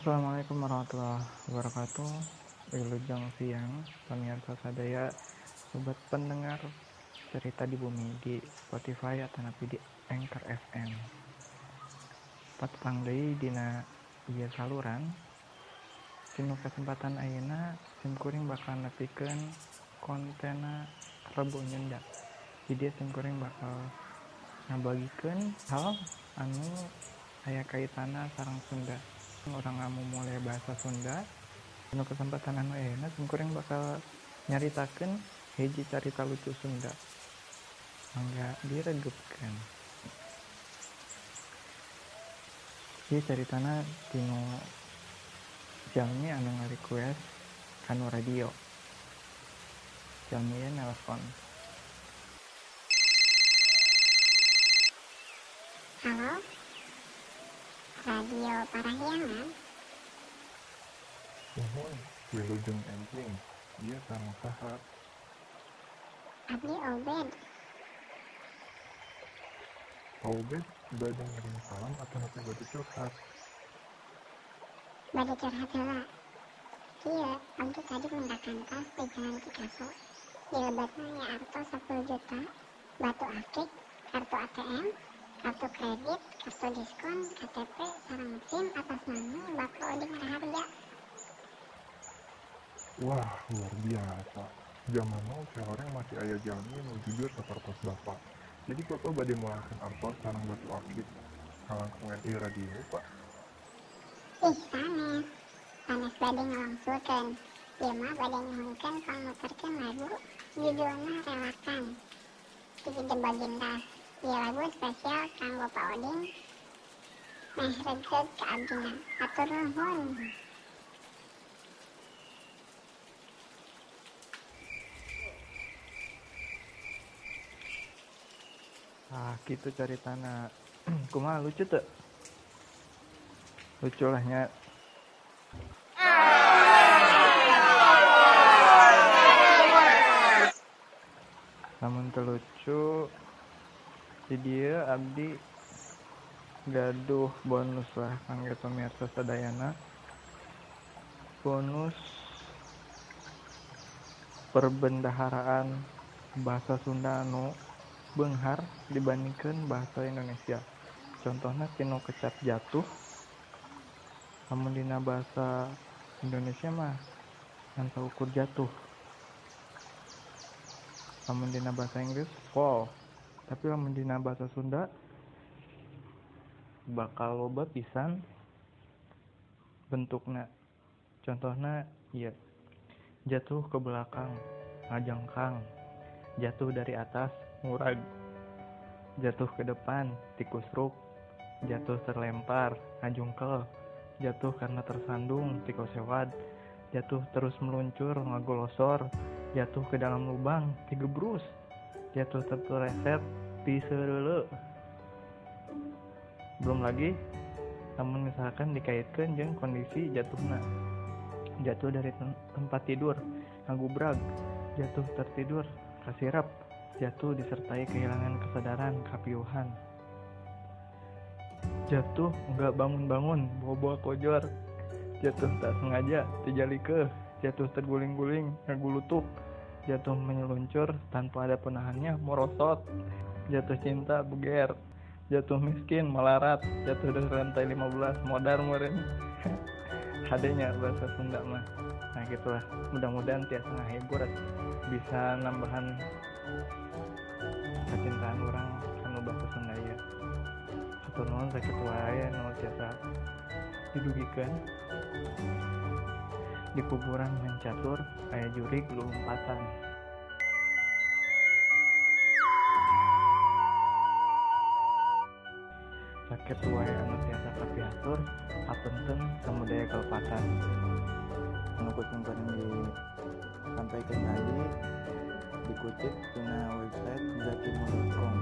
Assalamualaikum warahmatullahi wabarakatuh. Wilujeng siang Pemirsa sadaya Sobat pendengar Cerita di bumi di Spotify atau napi di Anchor FM Pat pangdei dina iya saluran. Sinu kesempatan ayeuna sim kuring bakal nepikeun kontena rebu nyenda jadi sim kuring bakal ngabagikeun hal anu aya kaitana sarang Sunda orang kamu mulai bahasa Sunda penuh kesempatan anu enak singkuring bakal nyaritakan hiji cerita lucu Sunda. Mangga diregepkan Ini ceritana tino jalmi anu request kanu radio. Jalmi nelpon. Halo, Radio Parahyangan. Mohon wilujeng enteng, dia sareng saha Abdi Obed, Paubed bade ngirim salam atau nanti bade curhat bade curhat heula. Iya, Abdi tadi menggunakan tas di Jalan Picasso. Di lebatnya ya arto 10 juta, batu akik, kartu ATM, kartu kredit, kartu diskon, KTP, sarang SIM atas nama Bapak Oding Raharja. Wah luar biasa Zaman now orang masih ayah jalmi nu jujur sapertos bapak Jadi bapak bade mulakan artos sareng batu akik Kalangkung NI radio pak Ih, sanes. Sanes bade ngelongsulkan. Ieu mah bade nyuhunkeun pamuterkeun lagu judulna Relakan. Di The Baginda. Ieu lagu spesial kanggo Pak Oding. Meh regeg ka abdina. Atur nuhun. ah gitu ceritana kumaha lucu tuh lucu lah nya namun terlucu di dia abdi gaduh bonus lah kangge pemirsa sadayana. Bonus perbendaharaan bahasa Sunda anu benghar dibandingkan bahasa Indonesia. Contohnya tino kecap jatuh namun dina bahasa Indonesia mah yang ukur jatuh. Namun dina bahasa Inggris fall tapi lamun dina bahasa Sunda bakal loba pisan. Bentuknya contohnya iya. Jatuh ke belakang ngajengkang jatuh dari atas murag jatuh ke depan tikus ruk. Jatuh terlempar ngajungkel jatuh karena tersandung tikus sewad jatuh terus meluncur ngagolosor. Jatuh ke dalam lubang jatuh terpeleset diserele belum lagi namun misalkan dikaitkan dengan kondisi jatuhnya. Jatuh dari tem- tempat tidur ngagubrag. Jatuh tertidur kasirap jatuh disertai kehilangan kesadaran kapiuhan jatuh nggak bangun-bangun bawa-bawa kojor. Jatuh tak sengaja terjali ke. Jatuh terguling-guling ngagulutuk jatuh menyeluncur tanpa ada penahannya merosot. Jatuh cinta beger jatuh miskin melarat. Jatuh dari lantai 15 modar meren hadenya bahasa Sunda mah. Nah gitulah. Mudah-mudahan tiasa ngahibur bisa nambahan kecintaan orang kan bahasa Sunda ya atau non sakit wae nu tiasa didugikan di kuburan yang catur aya jurig lompatan sakit wae anu tiasa kapiatur apunten samudaya kalepatan anu kucing disampaikan tadi dikutip tina website zakimu.com